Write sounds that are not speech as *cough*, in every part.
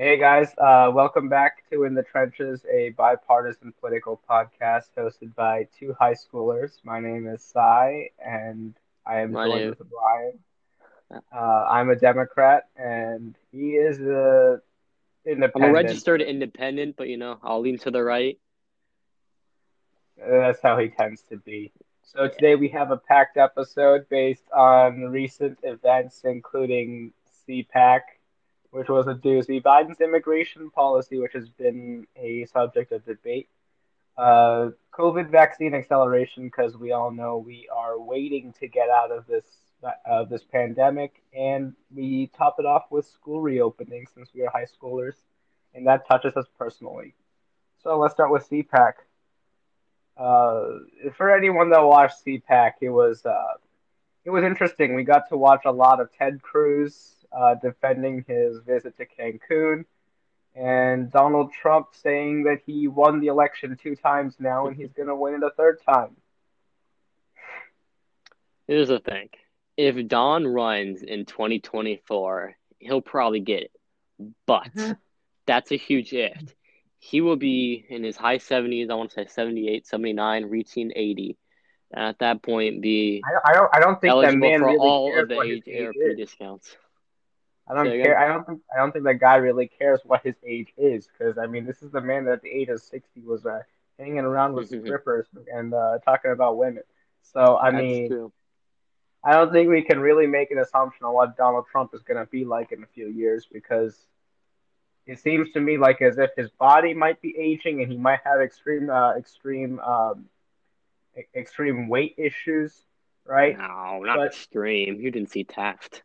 Hey guys, uh, welcome back to In the Trenches, a bipartisan political podcast hosted by two high schoolers. My name is Sai, and I am My joined name- with Ryan. Uh, I'm a Democrat, and he is a I'm independent. a registered independent, but you know, I'll lean to the right. That's how he tends to be. So today we have a packed episode based on recent events, including CPAC, which was a doozy, Biden's immigration policy, which has been a subject of debate, uh, COVID vaccine acceleration, because we all know we are waiting to get out of this of this pandemic, and we top it off with school reopening since we are high schoolers, and that touches us personally. So let's start with CPAC. Uh, for anyone that watched CPAC, it was uh, it was interesting. We got to watch a lot of Ted Cruz uh, defending his visit to Cancun, and Donald Trump saying that he won the election two times now and he's going to win it a third time. Here's the thing. If Don runs in 2024, he'll probably get it. But Mhm. that's a huge if. He will be in his high 70s, I want to say 78, 79, reaching 80. And at that point, be I, I don't. I don't think that man for really all cares of the age age AARP is. discounts. I don't Say again? care. I don't think. I don't think that guy really cares what his age is because I mean, this is the man that at the age of sixty was uh, hanging around with Mhm. strippers and uh, talking about women. So I That's mean, true. I don't think we can really make an assumption on what Donald Trump is going to be like in a few years because it seems to me like as if his body might be aging and he might have extreme, uh, extreme, um, extreme weight issues, right? No, not But- extreme. You didn't see Taft.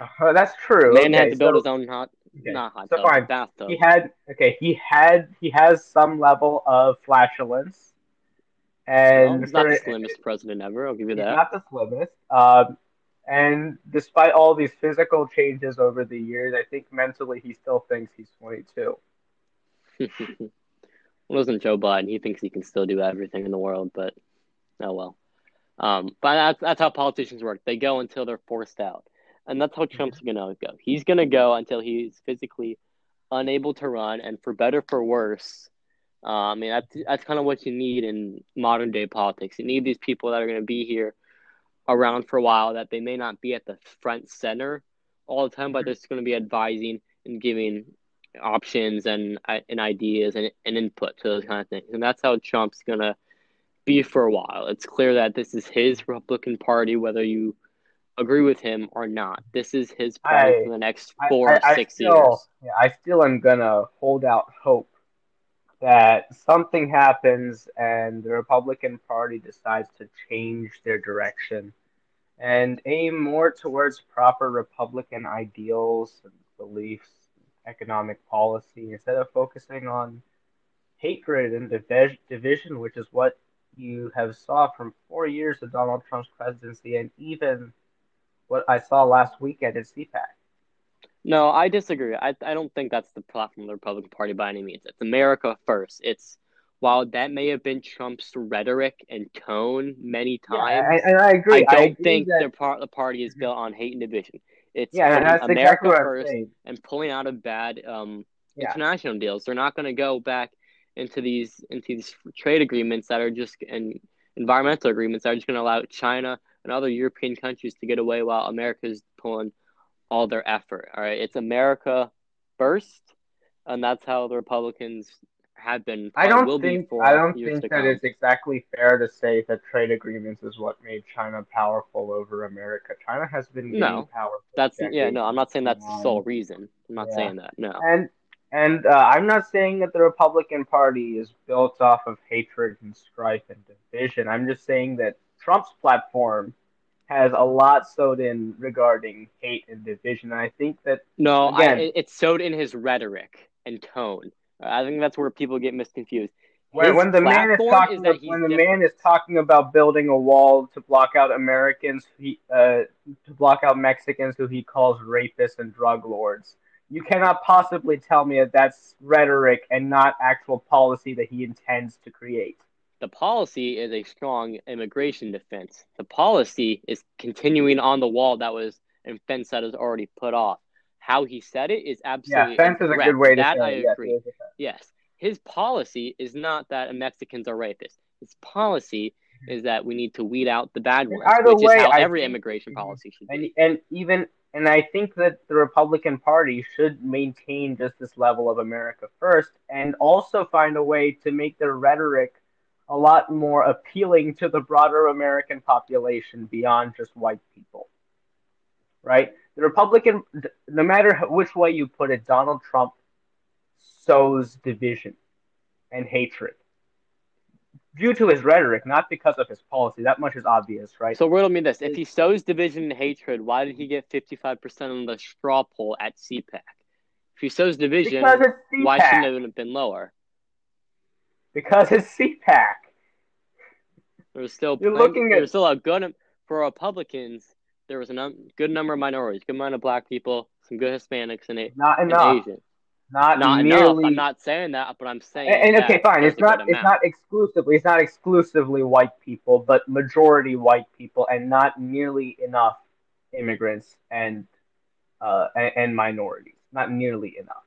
Uh, that's true. Man okay, had to build so- his own hot, okay, not hot so tub, fine. bathtub. He had okay. He had he has some level of flatulence, and Well, he's not the slimmest president ever. I'll give you He's that. not the slimmest. Um, and despite all these physical changes over the years, I think mentally he still thinks he's 22. It wasn't Joe Biden. He thinks he can still do everything in the world, but oh well. Um, but that's that's how politicians work. They go until they're forced out, and that's how Trump's gonna go. He's gonna go until he's physically unable to run, and for better for worse. Uh, I mean, that's that's kind of what you need in modern day politics. You need these people that are gonna be here around for a while. That they may not be at the front center all the time, but they're just gonna be advising and giving options and and ideas and, and input to those kind of things. And that's how Trump's gonna be for a while. It's clear that this is his Republican Party, whether you agree with him or not. This is his party I- for the next four I, or I six still, years. Yeah, I still am gonna hold out hope that something happens and the Republican Party decides to change their direction and aim more towards proper Republican ideals and beliefs, economic policy, instead of focusing on hatred and divi- division, which is what you have saw from four years of Donald Trump's presidency and even what I saw last weekend at his CPAC. No, I disagree. I I don't think that's the platform of the Republican Party by any means. It's America first. It's while that may have been Trump's rhetoric and tone many Yeah, times. I, and I agree. I don't agree think that, the part the party is built on hate and division. It's yeah, America exactly first and pulling out of bad um, Yeah. international deals. They're not going to go back into these into these trade agreements that are just and environmental agreements that are just going to allow China and other European countries to get away while America's pulling all their effort. All right, it's America first, and that's how the Republicans have been. I don't will be think for I don't think that come. it's exactly fair to say that trade agreements is what made China powerful over America. China has been No, power. That's yeah. No, I'm not saying that's the sole reason. I'm not yeah. saying that. No. And and uh, I'm not saying that the Republican Party is built off of hatred and strife and division. I'm just saying that Trump's platform has a lot sewed in regarding hate and division. And I think that No, Again- it- it's sewed in his rhetoric and tone. I think that's where people get misconfused. when, when the man is talking is when the different. man is talking about building a wall to block out Americans, he uh, to block out Mexicans who he calls rapists and drug lords. You cannot possibly tell me that that's rhetoric and not actual policy that he intends to create. The policy is a strong immigration defense. The policy is continuing on the wall that was and fence that is already put off. how he said it is absolutely yeah, fence is a good way to that say I it. Yes, agree. is. Yes, his policy is not that Mexicans are rapists. His policy is that we need to weed out the bad ones, either which way, is how I every think- immigration policy should and be. and even and I think that the Republican Party should maintain just this level of America first, and also find a way to make their rhetoric a lot more appealing to the broader American population beyond just white people. Right? The Republican, no matter which way you put it, Donald Trump sows division and hatred due to his rhetoric, not because of his policy. That much is obvious, right? So riddle me this: If he sows division and hatred, why did he get fifty-five percent on the straw poll at CPAC? If he sows division, because it's CPAC. why shouldn't it have been lower? Because it's CPAC. There's still You're plenty- looking at- there's still a good for Republicans. There was a num- good number of minorities, good amount of black people, some good Hispanics, and, Not and enough. Asian. Not, Not nearly. enough. I'm not saying that, but I'm saying. and, and okay, fine. It's not. It's not exclusively. It's not exclusively white people, but majority white people, and not nearly enough immigrants and uh and, and minorities. Not nearly enough.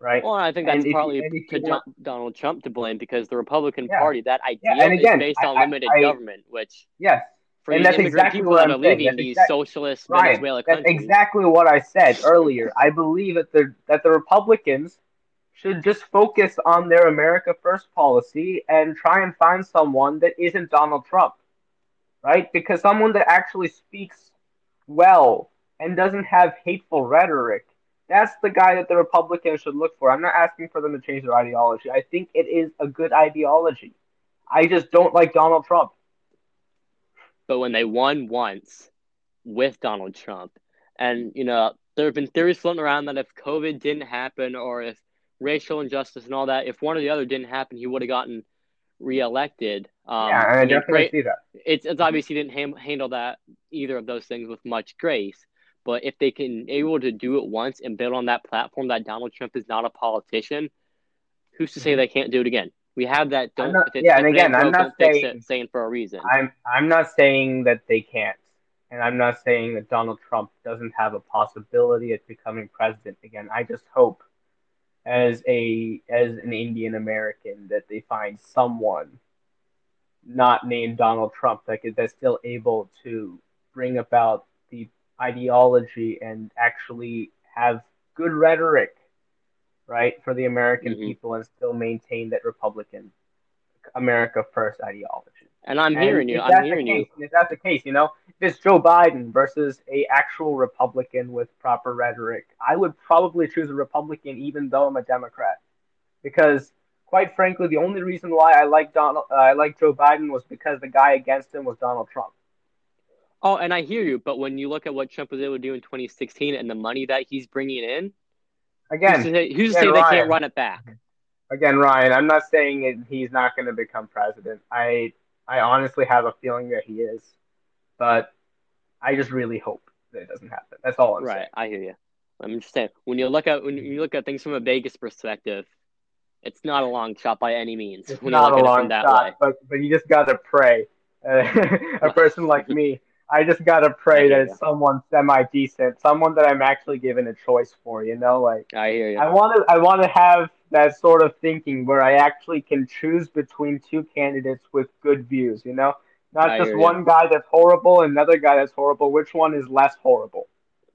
Right. Well, I think And that's you- partly if to want- Donald Trump to blame because the Republican Yeah. Party, that idea and again, is based on I- limited I- government, which yes. for And that's exactly people what I'm saying. leaving That's these socialist Ryan, Venezuela that's countries. exactly what I said earlier. I believe that the that the Republicans should just focus on their America First policy and try and find someone that isn't Donald Trump, right? Because someone that actually speaks well and doesn't have hateful rhetoric. That's the guy that the Republicans should look for. I'm not asking for them to change their ideology. I think it is a good ideology. I just don't like Donald Trump. but when they won once with Donald Trump, and you know there have been theories floating around that if COVID didn't happen or if racial injustice and all that, if one or the other didn't happen, he would have gotten reelected. Um, yeah, I definitely great- see that. it's it's obviously didn't ham- handle that either of those things with much grace. But if they can able to do it once and build on that platform that Donald Trump is not a politician, who's to say mm-hmm. they can't do it again? We have that. Don't not- yeah, and again, I'm not saying- it, saying for a reason. I'm I'm not saying that they can't, and I'm not saying that Donald Trump doesn't have a possibility of becoming president again. I just hope, as a as an Indian American, that they find someone not named Donald Trump that could, that's still able to bring about the ideology and actually have good rhetoric, right, for the American Mhm. people and still maintain that Republican America first ideology. And I'm And hearing you. I'm hearing you. case, If that's the case, you know, if it's Joe Biden versus a actual Republican with proper rhetoric, I would probably choose a Republican, even though I'm a Democrat, because quite frankly, the only reason why I like Donald, uh, I like Joe Biden was because the guy against him was Donald Trump. Oh, and I hear you. But when you look at what Trump was able to do in 2016 and the money that he's bringing in, who's to Again, say, who's to say they Ryan. can't run it back? again, Ryan, I'm not saying it, he's not going to become president. I I honestly have a feeling that he is, but I just really hope that it doesn't happen. That's all I'm Right, saying. I hear you. I'm just saying when you look at when you look at things from a Vegas perspective, it's not a long shot by any means. It's when not you a look at it long from that shot, way. but but you just gotta pray. Uh, *laughs* a person like me, I just gotta pray that it's someone semi decent, someone that I'm actually given a choice for. You know, like I hear you. I want to I want to have that sort of thinking where I actually can choose between two candidates with good views. You know, not I just one guy that's horrible another guy that's horrible. Which one is less horrible?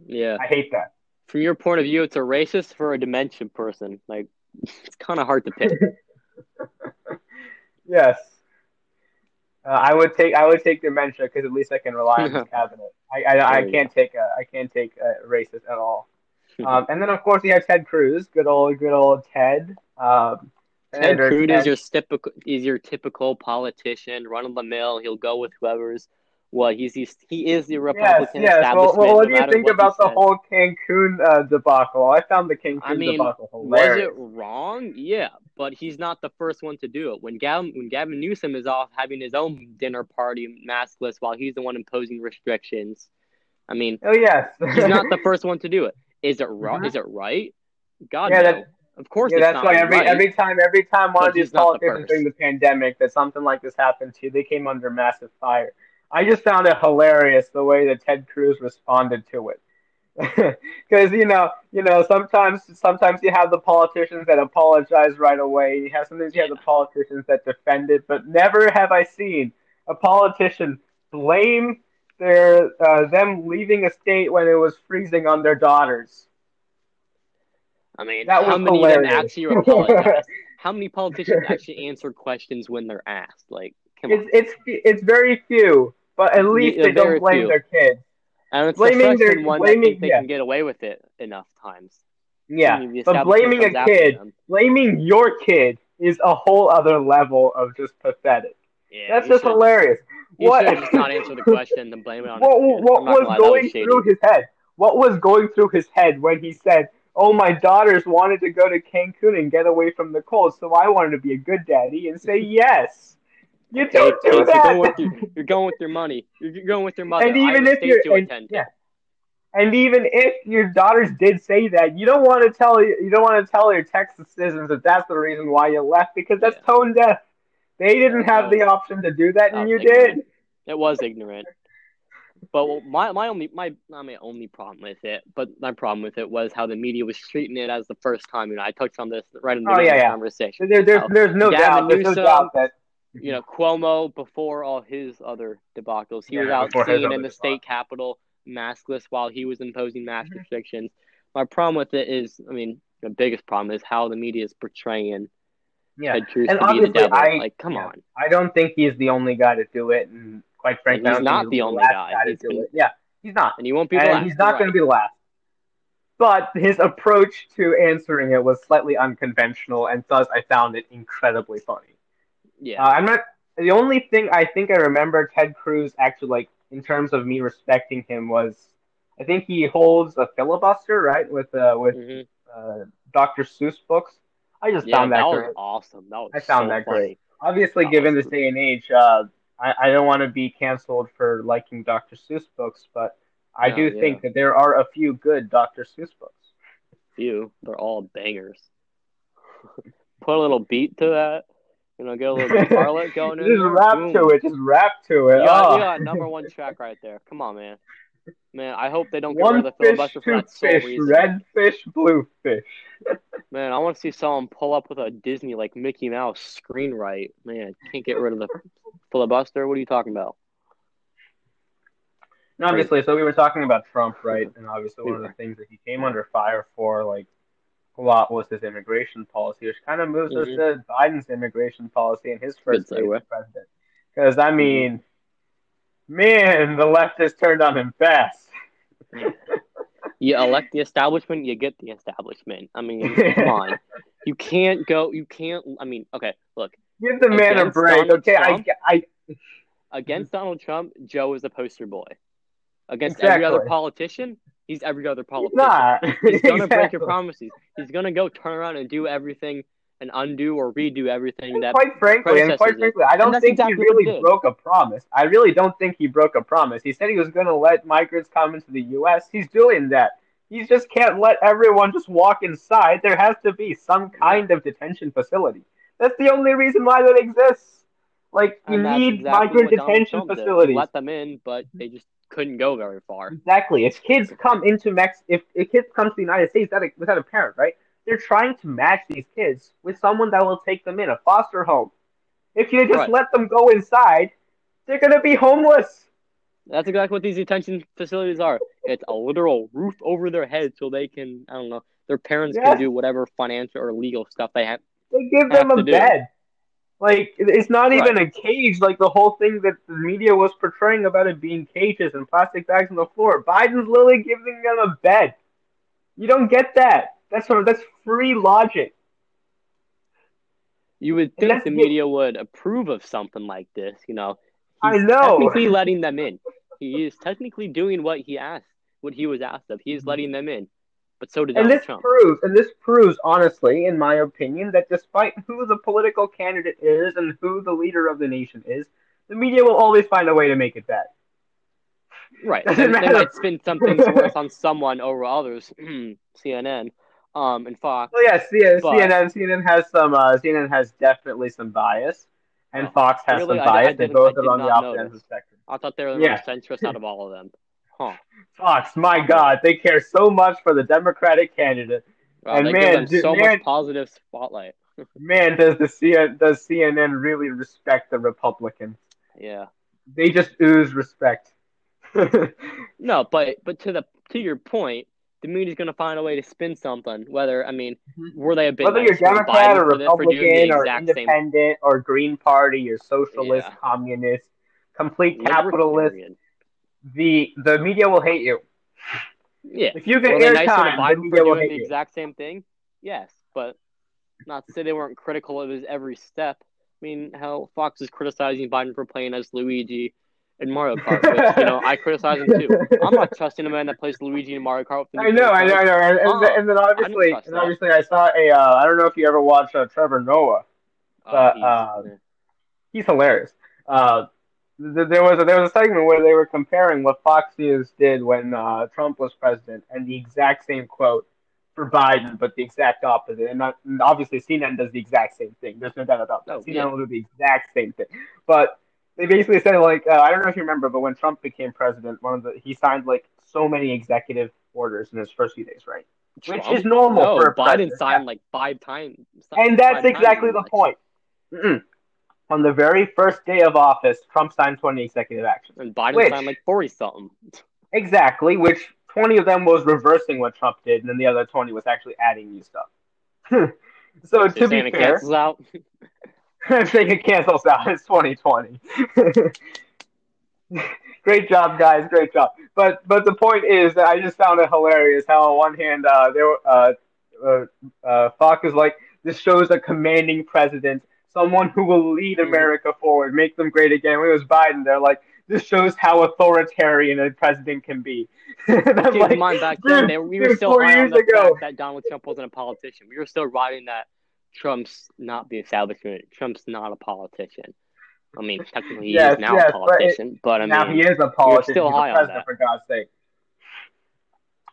yeah. I hate that. From your point of view, it's a racist for a dementia person. Like *laughs* it's kind of hard to pick. *laughs* Yes. Uh, I would take I would take dementia because at least I can rely on his *laughs* cabinet. I I, I can't take a I can't take a racist at all. *laughs* Um, and then of course we have Ted Cruz, good old good old Ted. Um, Ted Cruz is your typical is your typical politician, run of the mill. He'll go with whoever's what he's, he's he is the Yes, Republican yes. Well, establishment. well, what no do you think about the says. whole Cancun uh, debacle? I found the Cancun I mean, debacle Was it wrong? Yeah, but he's not the first one to do it. When Gavin when Gavin Newsom is off having his own dinner party maskless while he's the one imposing restrictions, I mean, Oh yes. he's not the *laughs* first one to do it. Is it right? Mhm. Is it right? God Yeah, no. of course, yeah, it's that's why every right. every time every time one of these he's not the politicians during the pandemic that something like this happened to, they came under massive fire. I just found it hilarious the way that Ted Cruz responded to it. *laughs* because you know, you know, sometimes sometimes you have the politicians that apologize right away. You have sometimes you have the politicians that defend it, but never have I seen a politician blame their uh, them leaving a state when it was freezing on their daughters. I mean, That how many of them actually apologize? *laughs* how many politicians actually answer questions when they're asked? Like, come on. It's it's it's very few, but at least Yeah, they don't blame their kids. And it's blaming the their- one blaming- they yeah. can get away with it enough times. Yeah, I mean, the but blaming a kid, blaming your kid is a whole other level of just pathetic. Yeah, That's just should- hilarious. What? just not answer the *laughs* question and blame it on. what what I'm not gonna was lie, going shady. through his head? What was going through his head when he said, "Oh, my daughters wanted to go to Cancun and get away from the cold, so I wanted to be a good daddy and say *laughs* yes." You Okay, don't do kids, You're going, with that. your, you're going with your money. You're, going with your mother. And even if you're and, yeah, and even if your daughters did say that, you don't want to tell you don't want to tell your Texas citizens that that's the reason why you left because that's Yeah. tone deaf. They didn't Yeah, have that the option to do that, that and you ignorant. did. It was ignorant. But my my only my not my only problem with it, but my problem with it was how the media was treating it as the first time. You know, I touched on this right in the Oh, yeah, yeah. conversation. There, there's there's no Gavin doubt. There's no doubt that You know, Cuomo before all his other debacles, he was out singing in the state capitol maskless while he was imposing mask Mhm. restrictions. My problem with it is, I mean, the biggest problem is how the media is portraying yeah. Ted Cruz And to be the devil. I- like, come yeah. on. I don't think he's the only guy to do it, and quite frankly, he's not the only guy. guy to He's do it. Yeah, he's not, And he won't be and last. he's not you're going to be the last. But his approach to answering it was slightly unconventional, and thus I found it incredibly funny. Yeah. Uh, I'm not. The only thing I think I remember Ted Cruz actually like in terms of me respecting him was, I think he holds a filibuster right with uh, with hmm uh, Dr. Seuss books. I just Yeah, found that, that, was great. awesome. That was I found so that funny. great. Obviously, That given this day and age, uh, I, I don't want to be canceled for liking Dr. Seuss books, but I Yeah, do yeah. think that there are a few good Dr. Seuss books. Few. They're all bangers. *laughs* Put a little beat to that. You know, get a little *laughs* harlot going in Just there. rap Boom. to it. Just rap to it. You got, Oh. you ah. got number one *laughs* track right there. Come on, man. Man, I hope they don't get rid One of the fish, filibuster for two that sole fish, reason. red fish, blue fish. *laughs* Man, I want to see someone pull up with a Disney like Mickey Mouse screen right. Man, can't get rid of the filibuster. What are you talking about? And obviously, so we were talking about Trump, right? And obviously, one of the things that he came under fire for, like, a lot was his immigration policy, which kind of moves us Mhm. to Biden's immigration policy in his first day as president. Because, I mean, man, the left has turned on him fast. *laughs* You elect the establishment, you get the establishment. I mean, come *laughs* on. You can't go. You can't. I mean, okay, look. Give the man a break, Donald okay? I, Trump? I, Against Donald Trump, Joe is the poster boy. Against every other politician, he's every other he's politician. not. He's gonna *laughs* break your promises. He's gonna go turn around and do everything and undo or redo everything And that. quite frankly, and quite did. frankly, I don't think exactly he what he really broke a promise. I really don't think he broke a promise. He said he was going to let migrants come into the U.S. He's doing that. He just can't let everyone just walk inside. There has to be some kind of detention facility. That's the only reason why that exists. Like you need exactly migrant detention Trump did. He facilities. Let them in, but they just couldn't go very far. Exactly. If kids come into Mex, if, if kids come to the United States without a, without a parent, right? They're trying to match these kids with someone that will take them in a foster home. If you just Right. let them go inside, they're gonna be homeless. That's exactly what these detention facilities are. It's a literal roof over their head so they can, I don't know, their parents can do whatever financial or legal stuff they have. They give them a bed. Like it's not even a cage. Like the whole thing that the media was portraying about it being cages and plastic bags on the floor. Biden's literally giving them a bed. You don't get that. That's sort of, that's free logic. You would think the media would approve of something like this, you know. I He's know. Technically letting them in. He is technically doing what he asked, what he was asked of. He is letting them in. But so did And Donald this Trump. proves, and this proves, honestly, in my opinion, that despite who the political candidate is and who the leader of the nation is, the media will always find a way to make it bad. Right. Doesn't They, might spin some things worse on someone over others. *clears throat* CNN, um, and Fox. Well, yeah, C- But- CNN, CNN has some, uh, CNN has definitely some bias, and Oh, Fox has really? some I- I bias. They both I are on the opposite end of the spectrum. I thought they were the Yeah. most centrist out of all of them. Huh. Fox, my God, they care so much for the Democratic candidate. Wow, And man, so man- much positive spotlight. *laughs* Man, does the C- does CNN really respect the Republicans? Yeah. They just ooze respect. *laughs* No, but but to the to your point, the media's going to find a way to spin something. Whether I mean, Mhm. were they a bit Whether nice you're Democrat or for doing the Republican or exact same- independent or Green Party or socialist, Yeah. communist, complete capitalist, libertarian. The the media will hate you. Yeah. If you get to airtime, the media will hate the you. exact same thing? Yes, but not to say they weren't critical of his every step. I mean, how Fox is criticizing Biden for playing as Luigi in Mario Kart, which you know I criticize him too. *laughs* I'm not trusting a man that plays Luigi in Mario Kart. With the I know, I know, I know, and, and, Oh, then- and then obviously, and obviously, I saw a. Uh, I don't know if you ever watched uh, Trevor Noah. Oh, But, he's- uh, He's hilarious. Th- there was a, there was a segment where they were comparing what Fox News did when uh, Trump was president, and the exact same quote for Biden, but the exact opposite. And, not, and obviously, CNN does the exact same thing. There's no doubt about that. Oh, CNN yeah. will do the exact same thing. But they basically said like uh, I don't know if you remember, but when Trump became president, one of the he signed like so many executive orders in his first few days, right? Which is normal no, for a Biden president. signed like five times. And that's exactly the point. Mm-mm. On the very first day of office, Trump signed 20 executive actions. And Biden Which- signed like forty something. Exactly, which 20 of them was reversing what Trump did, and then the other 20 was actually adding new stuff. *laughs* so to be saying it fair, cancels out. *laughs* I think it cancels out. It's 2020. *laughs* great job, guys. Great job. But but the point is that I just found it hilarious how on one hand uh, there uh, uh, uh, Fox is like this shows a commanding president, someone who will lead Mhm. America forward, make them great again. When it was Biden, they're like this shows how authoritarian a president can be. *laughs* Keep like, in mind, back then dude, we were dude, still four on years the ago. fact that Donald Trump wasn't a politician. We were still riding that Trump's not the establishment. Trump's not a politician. I mean, technically he Yes, is now yes, a but it- politician, but, I now mean, he is a politician. still He's a high on president, that. for God's sake.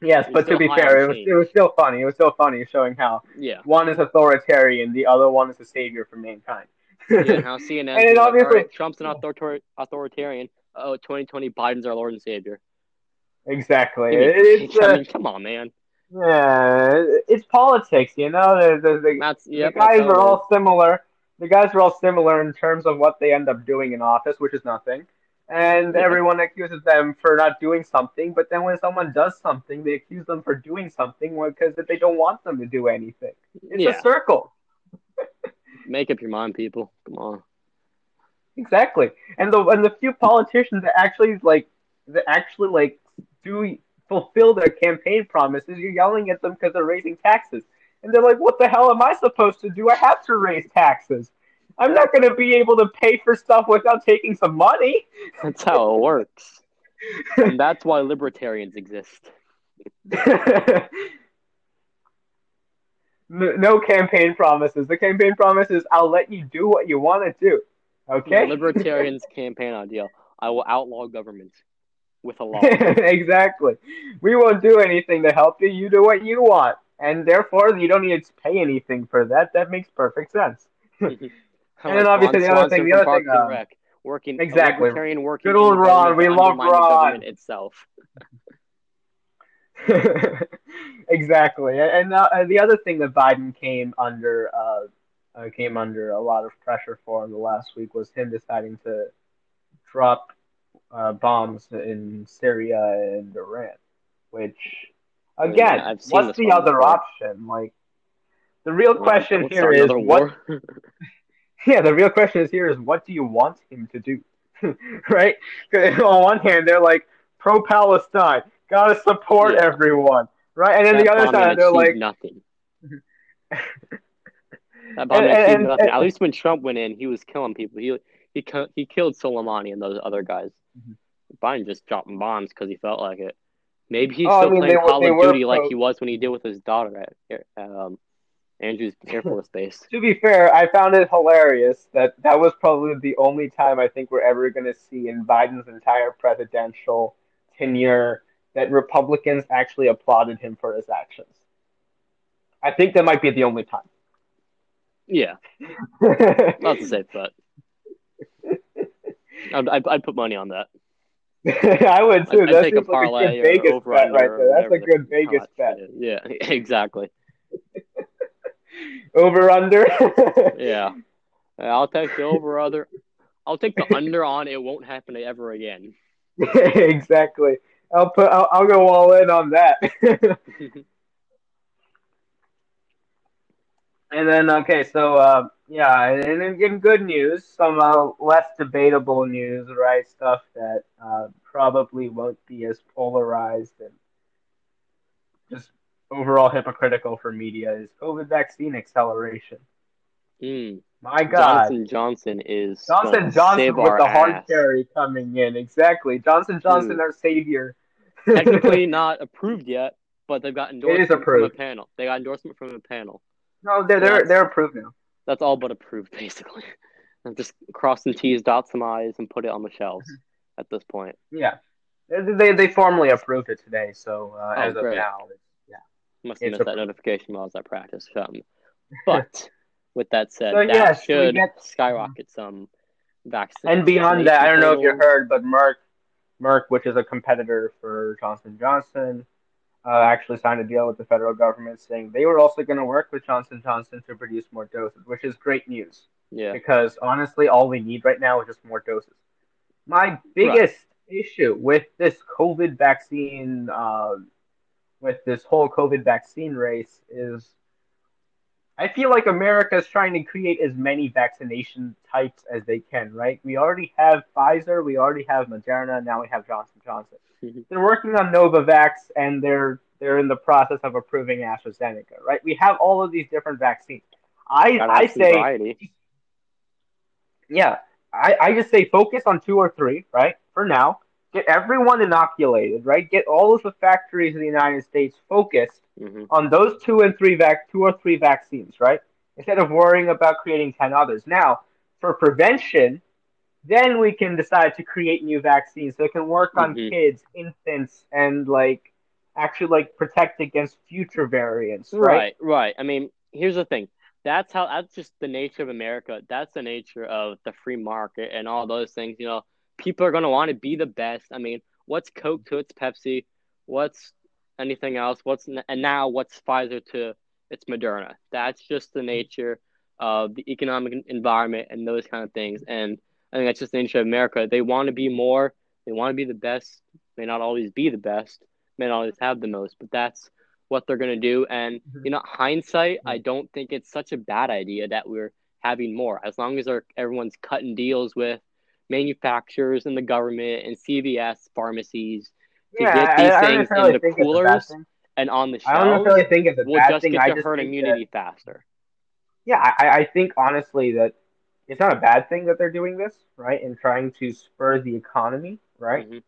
Yes, but to be fair, it was it was still funny. It was still funny showing how yeah. one is authoritarian, the other one is a savior for mankind. yeah, and *laughs* how CNN And is like, obviously- right, Trump's an author- authoritarian. Oh, 2020, Biden's our Lord and Savior. exactly. I mean, it's I uh, come on, man. yeah, it's politics, you know. The, That's the guys are all similar. The guys are all similar in terms of what they end up doing in office, which is nothing. And Yeah. everyone accuses them for not doing something, but then when someone does something, they accuse them for doing something because they don't want them to do anything. It's yeah, a circle. *laughs* make up your mind, people. Come on. Exactly. And the and the few politicians that actually like that actually like do fulfill their campaign promises, you're yelling at them because they're raising taxes. And they're like, "What the hell am I supposed to do? I have to raise taxes. I'm not going to be able to pay for stuff without taking some money." That's how it works. and that's why libertarians exist. *laughs* no campaign promises. The campaign promise is, "I'll let you do what you want to do." Okay. The libertarians *laughs* campaign ideal. I will outlaw government with a law. *laughs* exactly. We won't do anything to help you. You do what you want, and therefore you don't need to pay anything for that. That makes perfect sense. And then obviously the other thing- the other thing, um, Rec, working exactly. libertarian working Good old Ron, we love Ron. itself. *laughs* exactly. And uh, the other thing that Biden came under uh, uh, came under a lot of pressure for in the last week was him deciding to drop uh, bombs in Syria and Iran, which again, what's the other before. option? Like the real question here is what. *laughs* yeah, the real question is here is what do you want him to do? *laughs* right? on one hand, they're like pro Palestine, gotta support Yeah. everyone, right? And then That the other side, they're like, nothing. *laughs* And- and- nothing. and- At least when Trump went in, he was killing people. He he he killed Soleimani and those other guys. Mhm. Biden just dropping bombs because he felt like it. Maybe he's Oh, I still mean, playing they Call they of Duty like he was when he did with his daughter at, at um, Andrews Air *laughs* Force Base. to be fair, I found it hilarious that that was probably the only time I think we're ever going to see in Biden's entire presidential tenure that Republicans actually applauded him for his actions. I think that might be the only time. Yeah, *laughs* not to say, but I'd, I'd, I'd put money on that. *laughs* I would too. I'd that take a seems like a parlay or Vegas bet right there. That's a good Vegas bet. that shit is. Yeah, exactly. Over under. Yeah, I'll take the over other. I'll take the under on it won't happen ever again. *laughs* exactly. I'll put. I'll, I'll go all in on that. *laughs* and then okay, so uh, yeah, and in, in good news, some uh, less debatable news, right? Stuff that uh, probably won't be as polarized and just overall hypocritical for media is COVID vaccine acceleration. Mm. My God. Johnson Johnson is Johnson Johnson with the hard ass. carry coming in. Exactly. Johnson Johnson, Dude. our savior. *laughs* Technically not approved yet, but they've got endorsement from a panel. They got endorsement from a panel. no, they're they're, they're approved now. That's all but approved, *laughs* basically. And just cross some T's, dot some I's, and put it on the shelves Mm-hmm. at this point. Yeah. They, they formally approved it today, so uh, Oh, as of great. now, it's. Must have It's missed that notification while I was at practice. Um, *laughs* but with that said, So, that should get- skyrocket some vaccine. And beyond that, I don't know if you heard, but Merck, Merck, which is a competitor for Johnson Johnson, uh, actually signed a deal with the federal government saying they were also going to work with Johnson Johnson to produce more doses, which is great news. Yeah. because honestly, all we need right now is just more doses. My biggest issue with this COVID vaccine, uh, with this whole COVID vaccine race, is I feel like America is trying to create as many vaccination types as they can. Right? We already have Pfizer, we already have Moderna, now we have Johnson Johnson. Mhm. They're working on Novavax, and they're they're in the process of approving AstraZeneca. Right? We have all of these different vaccines. I Gotta I say variety. yeah, I, I just say focus on two or three, right? For now, get everyone inoculated, right? Get all of the factories in the United States focused hmm on those two and three vac, two or three vaccines, right? Instead of worrying about creating ten others. Now, for prevention, then we can decide to create new vaccines so it can work on Mhm. kids, infants, and like actually like protect against future variants, right? Right, right. I mean, here's the thing. That's how. That's just the nature of America. That's the nature of the free market and all those things. You know, people are gonna want to be the best. I mean, what's Coke to its Pepsi? What's anything else? What's and now what's Pfizer to its Moderna? That's just the nature of the economic environment and those kind of things. And I think that's just the nature of America. They want to be more. They want to be the best. May not always be the best. May not always have the most, but that's what they're going to do. And, Mhm. you know, hindsight, I don't think it's such a bad idea that we're having more. As long as our, everyone's cutting deals with manufacturers and the government and CVS pharmacies to Yeah, get these I, don't things in the think it's a bad coolers and on the shelves. I don't necessarily think it's a we'll bad just thing. get I to herd think that- immunity faster. yeah, I, I think honestly that it's not a bad thing that they're doing this, right? And trying to spur the economy, right? Mhm.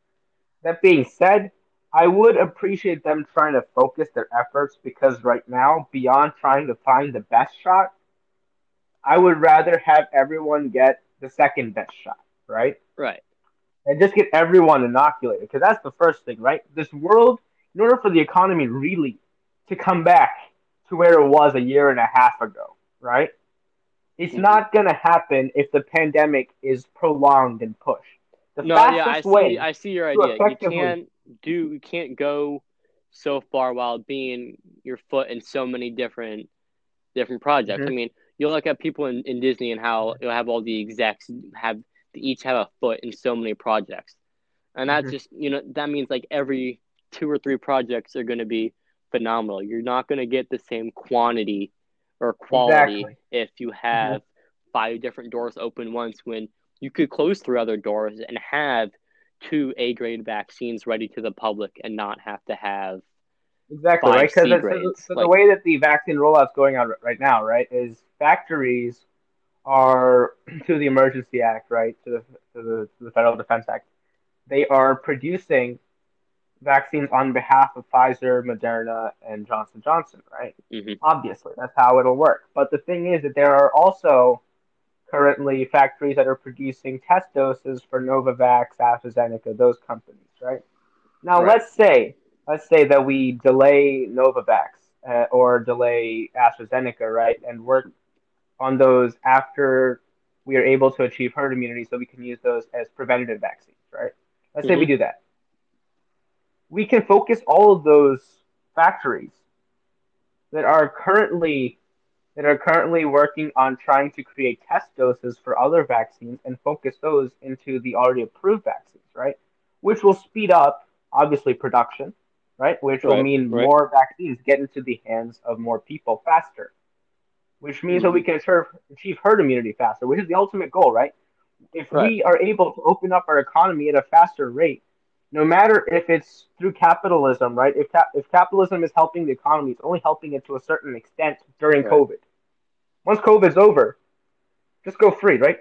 That being said, I would appreciate them trying to focus their efforts because right now, beyond trying to find the best shot, I would rather have everyone get the second best shot, right? Right. And just get everyone inoculated because that's the first thing, right? This world, in order for the economy really to come back to where it was a year and a half ago, right? It's Mhm. not going to happen if the pandemic is prolonged and pushed. The No, fastest yeah, I see. way I see your idea. You can't do. You can't go so far while being your foot in so many different different projects. Mhm. I mean, you look at people in, in Disney and how you'll have all the execs have they each have a foot in so many projects, and that's Mhm. just you know that means like every two or three projects are going to be phenomenal. You're not going to get the same quantity or quality Exactly. if you have five different doors open once when you could close three other doors and have two A grade vaccines ready to the public and not have to have Exactly, right? Because so, so the like- way that the vaccine rollout's going on right now, right, is factories are *clears throat* to the Emergency Act, right, to the to the, to the Federal Defense Act. They are producing vaccines on behalf of Pfizer, Moderna, and Johnson Johnson, right? Mhm. Obviously, that's how it'll work. But the thing is that there are also currently factories that are producing test doses for Novavax, AstraZeneca, those companies, right? Now, Right. let's say let's say that we delay Novavax uh, or delay AstraZeneca, right, and work on those after we are able to achieve herd immunity, so we can use those as preventative vaccines, right? Let's say we Mhm. do that. We can focus all of those factories that are currently that are currently working on trying to create test doses for other vaccines and focus those into the already approved vaccines, right? Which will speed up obviously production, right? Which will mean right. more vaccines get into the hands of more people faster. Which means that we can achieve, achieve herd immunity faster, which is the ultimate goal, right? If we are able to open up our economy at a faster rate, no matter if it's through capitalism, right? If cap- if capitalism is helping the economy, it's only helping it to a certain extent during Right. COVID. Once COVID's over, just go free, right?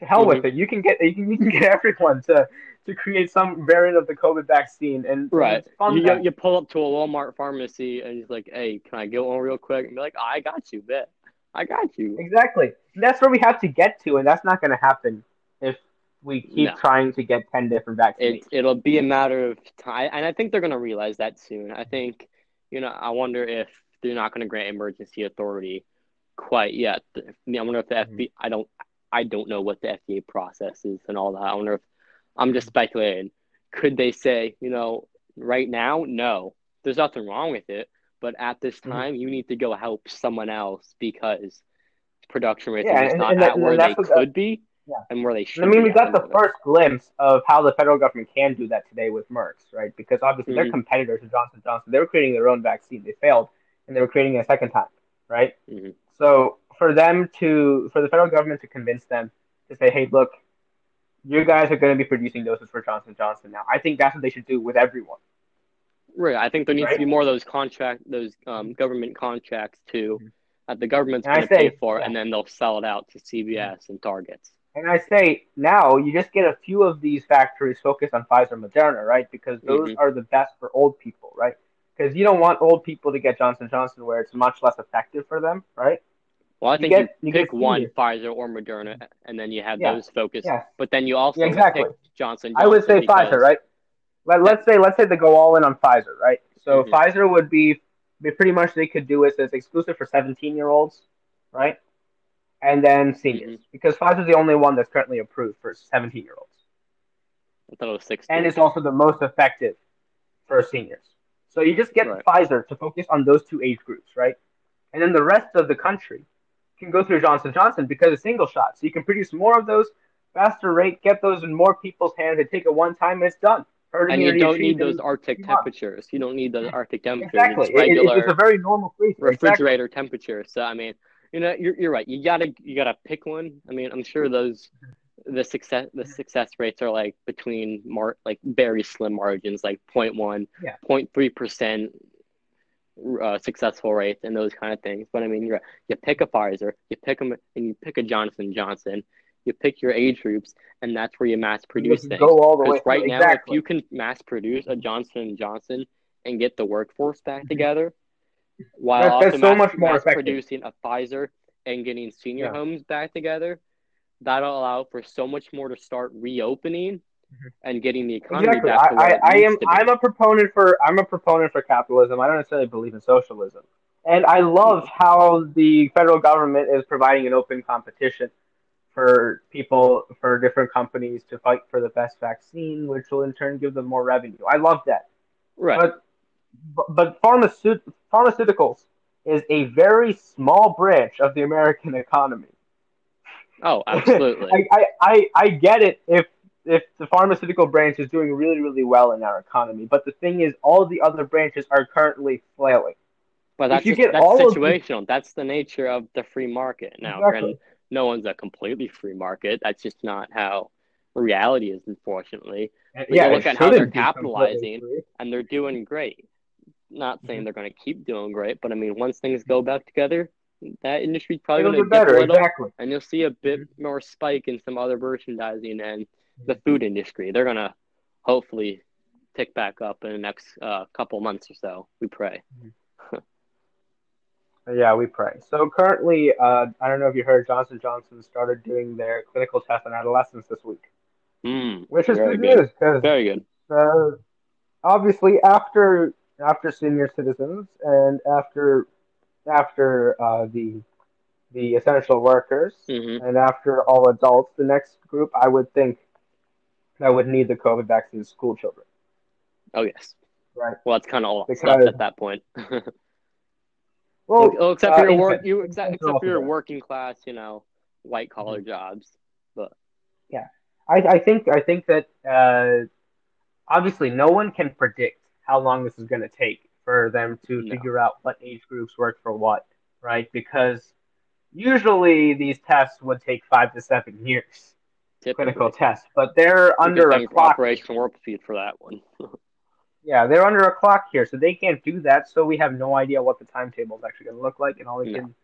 To hell with Mhm. it. You can get you can, you can get *laughs* everyone to to create some variant of the COVID vaccine, and Right. You, you pull up to a Walmart pharmacy and he's like, "Hey, can I get one real quick?" And be like, "I got you, bet. I got you." Exactly. That's where we have to get to, and that's not going to happen if we keep No. trying to get ten different vaccines. It it'll be a matter of time, and I think they're gonna realize that soon. I think, you know, I wonder if they're not gonna grant emergency authority quite yet. I mean, I wonder if the Mhm. FBI. I don't. I don't know what the FDA process is and all that. I wonder if I'm just speculating. Could they say, you know, right now, no, there's nothing wrong with it, but at this Mhm. time, you need to go help someone else because production rates Yeah, are just and- not and that- at and where they could that- be Yeah. and where they should. And I mean, be we got the first glimpse of how the federal government can do that today with Merck's, right? Because obviously they're Mhm. competitors to Johnson Johnson. They were creating their own vaccine. They failed, and they were creating it a second time, right? Mhm. So for them to, for the federal government to convince them to say, "Hey, look, you guys are going to be producing doses for Johnson Johnson now," I think that's what they should do with everyone. Right. I think there needs Right? to be more of those contract, those um, government contracts too, Mhm. that the government's going to pay for, yeah. and then they'll sell it out to CVS and Targets. And I say now you just get a few of these factories focused on Pfizer and Moderna, right? Because those Mhm. are the best for old people, right? Because you don't want old people to get Johnson Johnson where it's much less effective for them, right? Well, I You think get- you, you pick one. Pfizer or Moderna, and then you have Yeah. those focused. Yeah. But then you also Yeah, exactly. pick Johnson. I would say Pfizer, right? Let, let's say let's say they go all in on Pfizer, right? So Mhm. Pfizer would be, be pretty much they could do it as exclusive for 17 year olds, right? And then seniors, Mm-hmm. because Pfizer's the only one that's currently approved for 17 year olds. I thought it was sixteen. and it's also the most effective for seniors. So you just get Right. Pfizer to focus on those two age groups, right? And then the rest of the country can go through Johnson Johnson because it's single shot. So you can produce more of those, faster rate, get those in more people's hands, and take it one time, and it's done. Herd and you don't need those Arctic months. temperatures. You don't need those Arctic temperatures. Exactly. It's It- it- it's a very normal freezer. Exactly. refrigerator temperature. So I mean, you know, you're you're right. You gotta you gotta pick one. I mean, I'm sure those the success the success rates are like between mar like very slim margins, like 0.1, Yeah. 0.3 percent uh, successful rates and those kind of things. But I mean, you're you pick a Pfizer, you pick them, and you pick a Johnson Johnson. You pick your age groups, and that's where you mass produce You things. go all the way right through. now, if you can mass produce a Johnson and Johnson and get the workforce back Mhm. together, while That's- also that's so mass, mass producing a Pfizer and getting senior Yeah. homes back together, that'll allow for so much more to start reopening Mhm. and getting the economy Exactly. back I, to where I, I needs am. I'm a proponent for I'm a proponent for capitalism. I don't necessarily believe in socialism. And I love how the federal government is providing an open competition for people for different companies to fight for the best vaccine, which will in turn give them more revenue. I love that. right. But but pharmaceut- pharmaceuticals is a very small branch of the American economy. oh, *laughs* absolutely. I, I, I, I get it if if the pharmaceutical branch is doing really, really well in our economy. But the thing is, all the other branches are currently flailing. but if that's you just, get that's all of the- situational. That's the nature of the free market. Now, Exactly. granted, no one's a completely free market. That's just not how reality is, unfortunately. yeah, you look at how they're capitalizing. and they're doing great. Not saying Mhm. they're going to keep doing great, but I mean, once things go back together, that industry's probably going to dip better, a little, exactly. and you'll see a bit more spike in some other merchandising and the food industry. They're going to hopefully pick back up in the next uh, couple months or so. We pray. Yeah, we pray. So currently, uh, I don't know if you heard, Johnson Johnson started doing their clinical test on adolescents this week, Mm, which is good good. news because very good. uh, obviously after after senior citizens and after after uh, the the essential workers hmm and after all adults, the next group I would think that would need the COVID vaccine is school children. Oh yes. Right. Well, that's kind of all Because- left at that point. *laughs* Well, well, except uh, for your work, you except, except for your working class, you know, white collar Mm-hmm. jobs. But yeah, I, I think I think that uh, obviously no one can predict how long this is going to take for them to No. figure out what age groups work for what, right? Because usually these tests would take five to seven years, Typically, clinical tests, but they're under a thank clock. Operation Warp Speed for that one. *laughs* Yeah, they're under a clock here, so they can't do that. So we have no idea what the timetable is actually going to look like, and all we No. can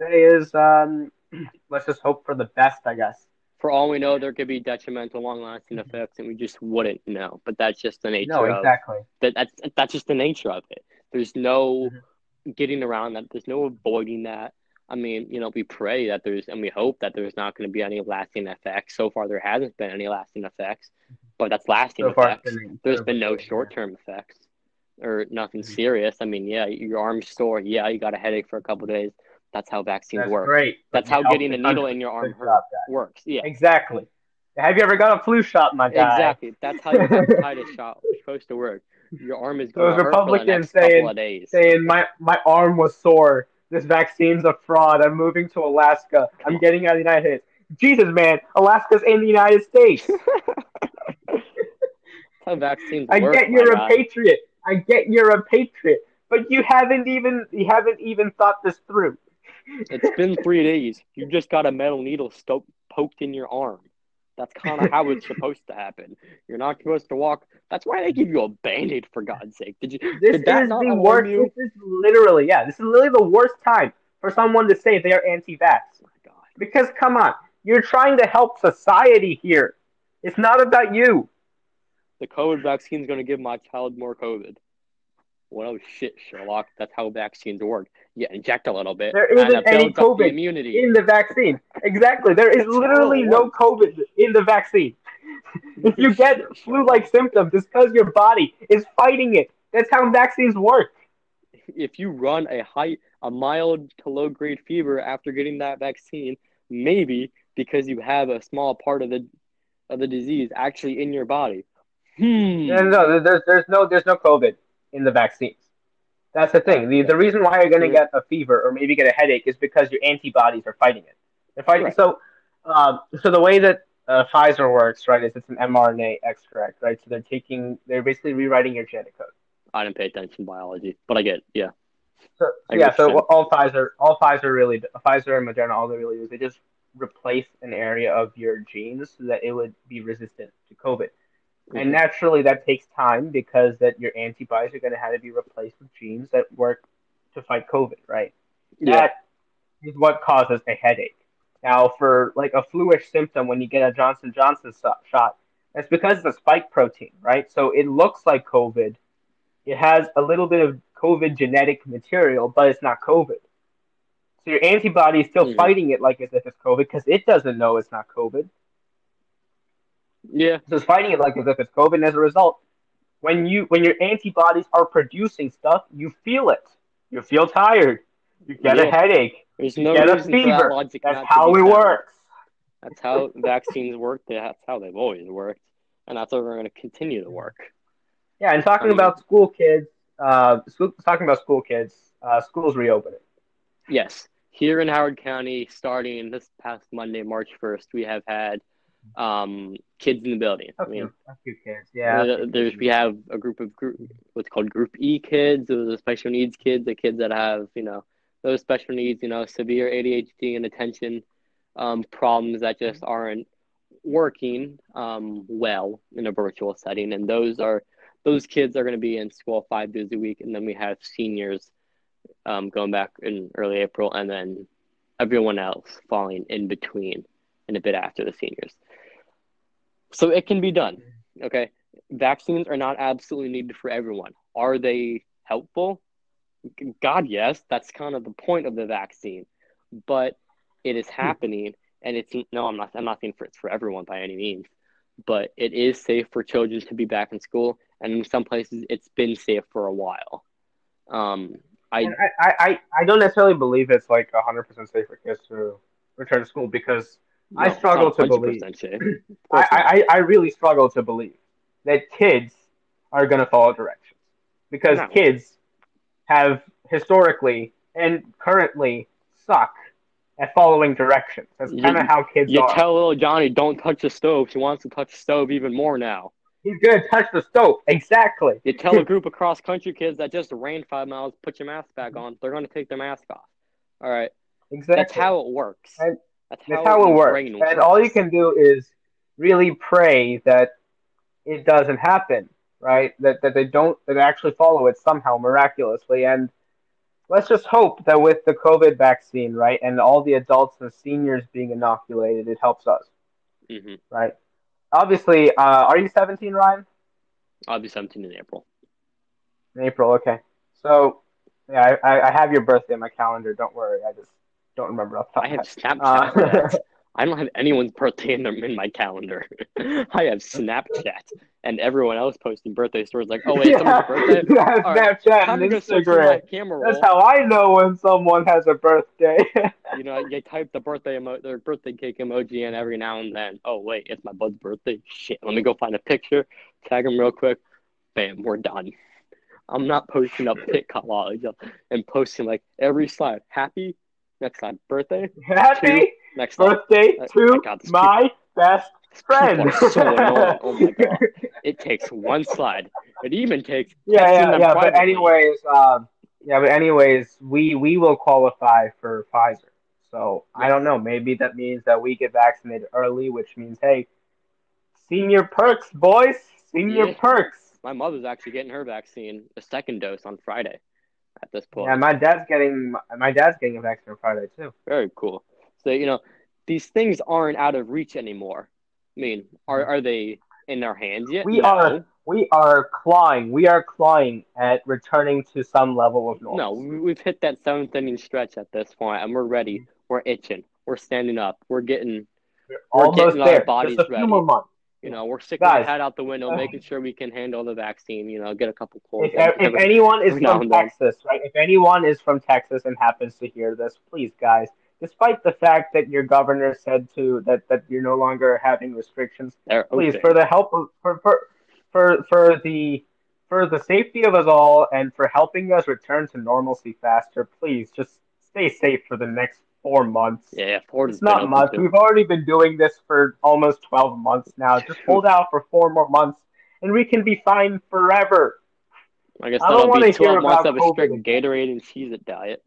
say is um, *clears throat* let's just hope for the best, I guess. For all we know, there could be detrimental, long-lasting effects, and we just wouldn't know. But that's just the nature No, of exactly. that. That's that's just the nature of it. There's no Mm-hmm. getting around that. There's no avoiding that. I mean, you know, we pray that there's and we hope that there's not going to be any lasting effects. So far, there hasn't been any lasting effects, but that's lasting So effects. been There's been no short-term effects or nothing Mhm. serious. I mean, yeah, your arm's sore. Yeah, you got a headache for a couple days. That's how vaccines That's work. great. That's how getting the a needle in your arm hurt works. Yeah, Exactly. Have you ever got a flu shot, my guy? exactly. That's how your hepatitis *laughs* shot was supposed to work. Your arm is going Those to hurt for the Republicans saying- of days. Saying my my arm was sore. This vaccine's a fraud. I'm moving to Alaska. I'm getting out of the United States. Jesus, man, Alaska's in the United States. *laughs* How vaccines I work. get you're a guy. patriot. I get you're a patriot, but you haven't even you haven't even thought this through. It's been three days. You just got a metal needle sto- poked in your arm. That's kind of how it's *laughs* supposed to happen. You're not supposed to walk. That's why they give you a band-aid for God's sake. Did you? This Did that is the worst. you? This is literally yeah. This is literally the worst time for someone to say they are anti-vax. Oh my God. Because come on, you're trying to help society here. It's not about you. The COVID vaccine is going to give my child more COVID. Well, shit, Sherlock. That's how vaccines work. You inject a little bit, There isn't any COVID immunity. in the vaccine. Exactly. There is literally no. COVID in the vaccine. *laughs* If you get *laughs* flu-like symptoms, it's because your body is fighting it. That's how vaccines work. if you run a high, a mild to low grade fever after getting that vaccine, maybe because you have a small part of the of the disease actually in your body. Hmm. No, no, there's, there's no there's no COVID in the vaccines. That's the thing. The, the reason why you're going to get a fever or maybe get a headache is because your antibodies are fighting it. They're fighting. Right. So, um, so the way that uh, Pfizer works, right, is it's an mRNA extract, right? So they're taking, they're basically rewriting your genetic code. I didn't pay attention to biology, but I get. Yeah. So, I yeah, so all Pfizer, all Pfizer really, Pfizer and Moderna, all they really do is they just replace an area of your genes so that it would be resistant to COVID. And Mhm. naturally, that takes time because that your antibodies are going to have to be replaced with genes that work to fight COVID, right? Yeah. That is what causes a headache. Now, for like a fluish symptom when you get a Johnson Johnson so- shot, that's because it's a spike protein, right? So it looks like COVID. It has a little bit of COVID genetic material, but it's not COVID. So your antibody is still Mhm. fighting it like as if it's COVID because it doesn't know it's not COVID. Yeah. So it's fighting it like as if it's COVID. And as a result, when you when your antibodies are producing stuff, you feel it. You feel tired. You get a headache. There's You no get a that fever. logic That's how it works. That's how *laughs* vaccines work. That's how they've always worked, and that's how we're going to continue to work. Yeah, and talking I mean- about school kids, uh, school, talking about school kids, uh, schools reopening. Yes, here in Howard County, starting this past Monday, March first, we have had um, kids in the building. I A mean, a few kids. Yeah. Uh, there's we have a group of group what's called Group E kids. Those are special needs kids, the kids that have you know those special needs, you know, severe ADHD and attention um, problems that just aren't working um, well in a virtual setting, and those are those kids are going to be in school five days a week, and then we have seniors um, going back in early April, and then everyone else falling in between and a bit after the seniors. So it can be done. Okay. Vaccines are not absolutely needed for everyone. Are they helpful? God, yes. That's kind of the point of the vaccine. But it is happening, and it's no, I'm not. I'm not saying for it's for everyone by any means, but it is safe for children to be back in school, and in some places, it's been safe for a while. Um, I I, I, I- I don't necessarily believe it's like 100% safe for kids to return to school because I struggle to believe. 100% Shay. Of course I. I, I really struggle to believe that kids are going to follow directions because No. kids have historically and currently suck at following directions. That's kind of how kids You are. tell little Johnny don't touch the stove. He wants to touch the stove even more now. He's going to touch the stove. Exactly. You tell a *laughs* group of cross country kids that just ran five miles, put your mask back on. They're going to take their mask off. All right, Exactly. that's how it works. And That's That's how it works. brain And all you can do is really pray that it doesn't happen, right? That that they don't that they actually follow it somehow miraculously. And let's just hope that with the COVID vaccine, right, and all the adults and seniors being inoculated, it helps us, hmm right? Obviously, uh, are you 17, Ryan? I'll be 17 in April. In April, okay. So, yeah, I, I have your birthday in my calendar. Don't worry, I just don't remember off I have. Snapchat Uh. *laughs* I don't have anyone's birthday in, in my calendar. *laughs* I have Snapchat and everyone else posting birthday stories like, oh, wait, it's someone's birthday? *laughs* You have All right, Snapchat Time and to go search for my Instagram. That's how I know when someone has a birthday. You know, you type the birthday emo- their birthday cake emoji in every now and then. Oh wait, it's my bud's birthday. Shit, let me go find a picture, tag him real quick. Bam, we're done. I'm not posting up pic collage and posting like every slide. Happy, next time. Birthday, Happy next birthday I- to I got this. my best friend. So. *laughs* Oh my god, it takes one slide. It even takes yeah, yeah, yeah. But anyways, um, yeah, but anyways, we we will qualify for Pfizer. So I don't know. Maybe that means that we get vaccinated early, which means hey, senior perks, boys, senior Yeah. perks. My mother's actually getting her vaccine, the second dose on Friday. At this point. Yeah, my dad's getting my dad's getting a vaccine on Friday too. Very cool. So you know, these things aren't out of reach anymore. I mean, are mm-hmm. are they in our hands yet? We no. are we are clawing. We are clawing at returning to some level of normal. No, we- we've hit that seventh inning stretch at this point, and we're ready. Mm-hmm. We're itching. We're standing up. We're getting, We're we're almost getting our bodies Just a few ready. more months. You know, we're sticking Guys. our head out the window, Uh, making sure we can handle the vaccine. You know, get a couple colds. If, if anyone is from. Texas, right? If anyone is from Texas and happens to hear this, please, guys. Despite the fact that your governor said to that that you're no longer having restrictions, please, for the help of for for for for the for the safety of us all and for helping us return to normalcy faster, please just stay safe for the next four months. yeah, Florida's It's not months. We've already been doing this for almost 12 months now. Just hold out for four more months and we can be fine forever. I guess I that'll be 12 months of a strict Gatorade and cheese diet.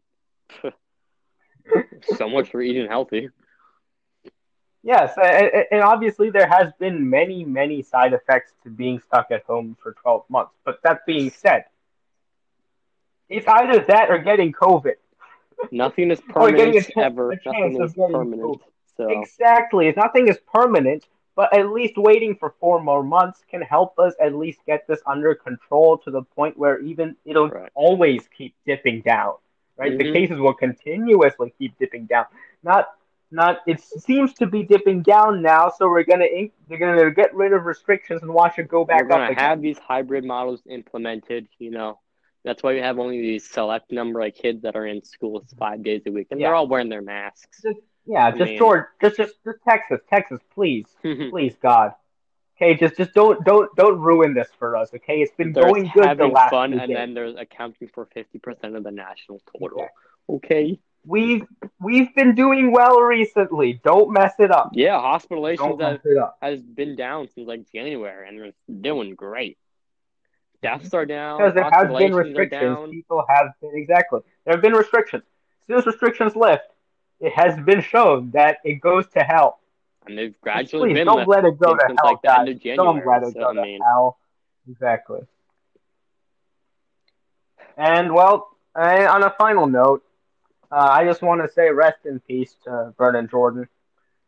*laughs* so much for eating healthy. Yes, and obviously there has been many, many side effects to being stuck at home for 12 months. But that being said, it's either that or getting COVID. Nothing is permanent a ever. Nothing is permanent. So Exactly. Nothing is permanent, but at least waiting for four more months can help us at least get this under control to the point where even it'll Right. always keep dipping down. Right? The Mhm. cases will continuously keep dipping down. Not not it seems to be dipping down now, so we're gonna inc- they're gonna get rid of restrictions and watch it go back we're gonna up again. have these hybrid models implemented. You know, that's why we have only these select number of kids that are in schools five days a week, and Yeah. they're all wearing their masks. yeah, I just mean- George, just just just Texas, Texas, please, *laughs* please, God. Okay, just just don't don't don't ruin this for us. Okay, it's been going good the last fun, and days. then there's accounting for fifty percent of the national total. Okay. We've we've been doing well recently. Don't mess it up. Yeah, hospitalizations mess have, it up. has been down since like January, and it's doing great. Deaths are down. Because there has been restrictions. People have been exactly. There have been restrictions. As soon as restrictions lift, it has been shown that it goes to hell. and they've gradually please been don't let it go to since hell, like the end guys. of January. Don't let it so, go I to mean, hell. Exactly. And well, I, on a final note, uh, I just want to say rest in peace to Vernon Jordan.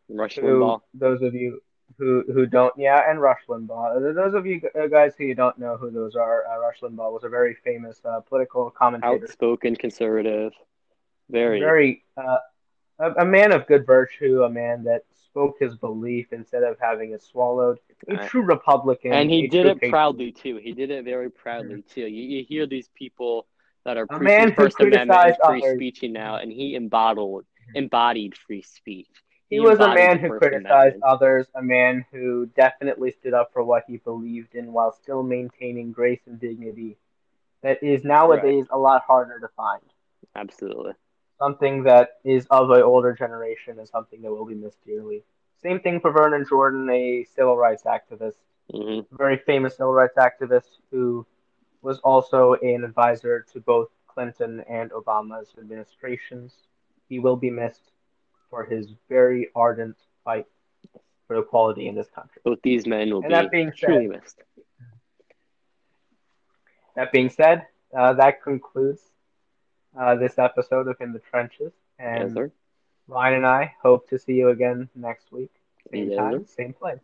Rush who Limbaugh. those of you who who don't yeah and Rush Limbaugh those of you uh, guys who don't know who those are uh, Rush Limbaugh was a very famous uh, political commentator outspoken conservative. Very. very uh, a, a man of good virtue a man that spoke his belief instead of having it swallowed a true Republican and he did it proudly too. He did it very proudly too. You, you hear these people that are preaching First Amendment and free others. speech now, and he embodied embodied free speech. He, was a man who criticized others, a man who definitely stood up for what he believed in while still maintaining grace and dignity. That is nowadays a lot harder to find. Absolutely. Something that is of an older generation and something that will be missed dearly. Same thing for Vernon Jordan, a civil rights activist, hmm very famous civil rights activist who was also an advisor to both Clinton and Obama's administrations. He will be missed for his very ardent fight for equality in this country. Both these men will And be that being said- truly missed. That being said, uh, that concludes uh, this episode of In the Trenches. Yes, And sir. Ryan and I hope to see you again next week. Same Yes, time, sir. same place.